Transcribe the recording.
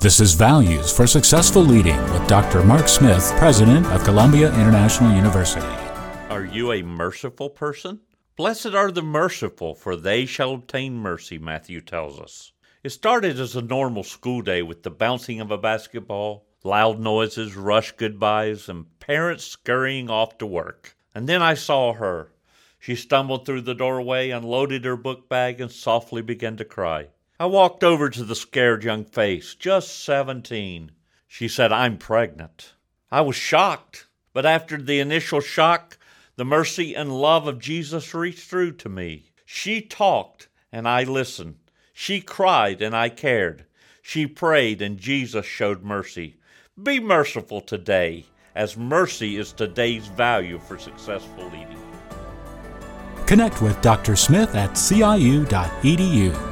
This is Values for Successful Leading with Dr. Mark Smith, President of Columbia International University. Are you a merciful person? Blessed are the merciful, for they shall obtain mercy, Matthew tells us. It started as a normal school day with the bouncing of a basketball, loud noises, rush goodbyes, and parents scurrying off to work. And then I saw her. She stumbled through the doorway, unloaded her book bag, and softly began to cry. I walked over to the scared young face, just seventeen. She said, I'm pregnant. I was shocked, but after the initial shock, the mercy and love of Jesus reached through to me. She talked, and I listened. She cried, and I cared. She prayed, and Jesus showed mercy. Be merciful today, as mercy is today's value for successful leading. Connect with Dr. Smith at ciu.edu.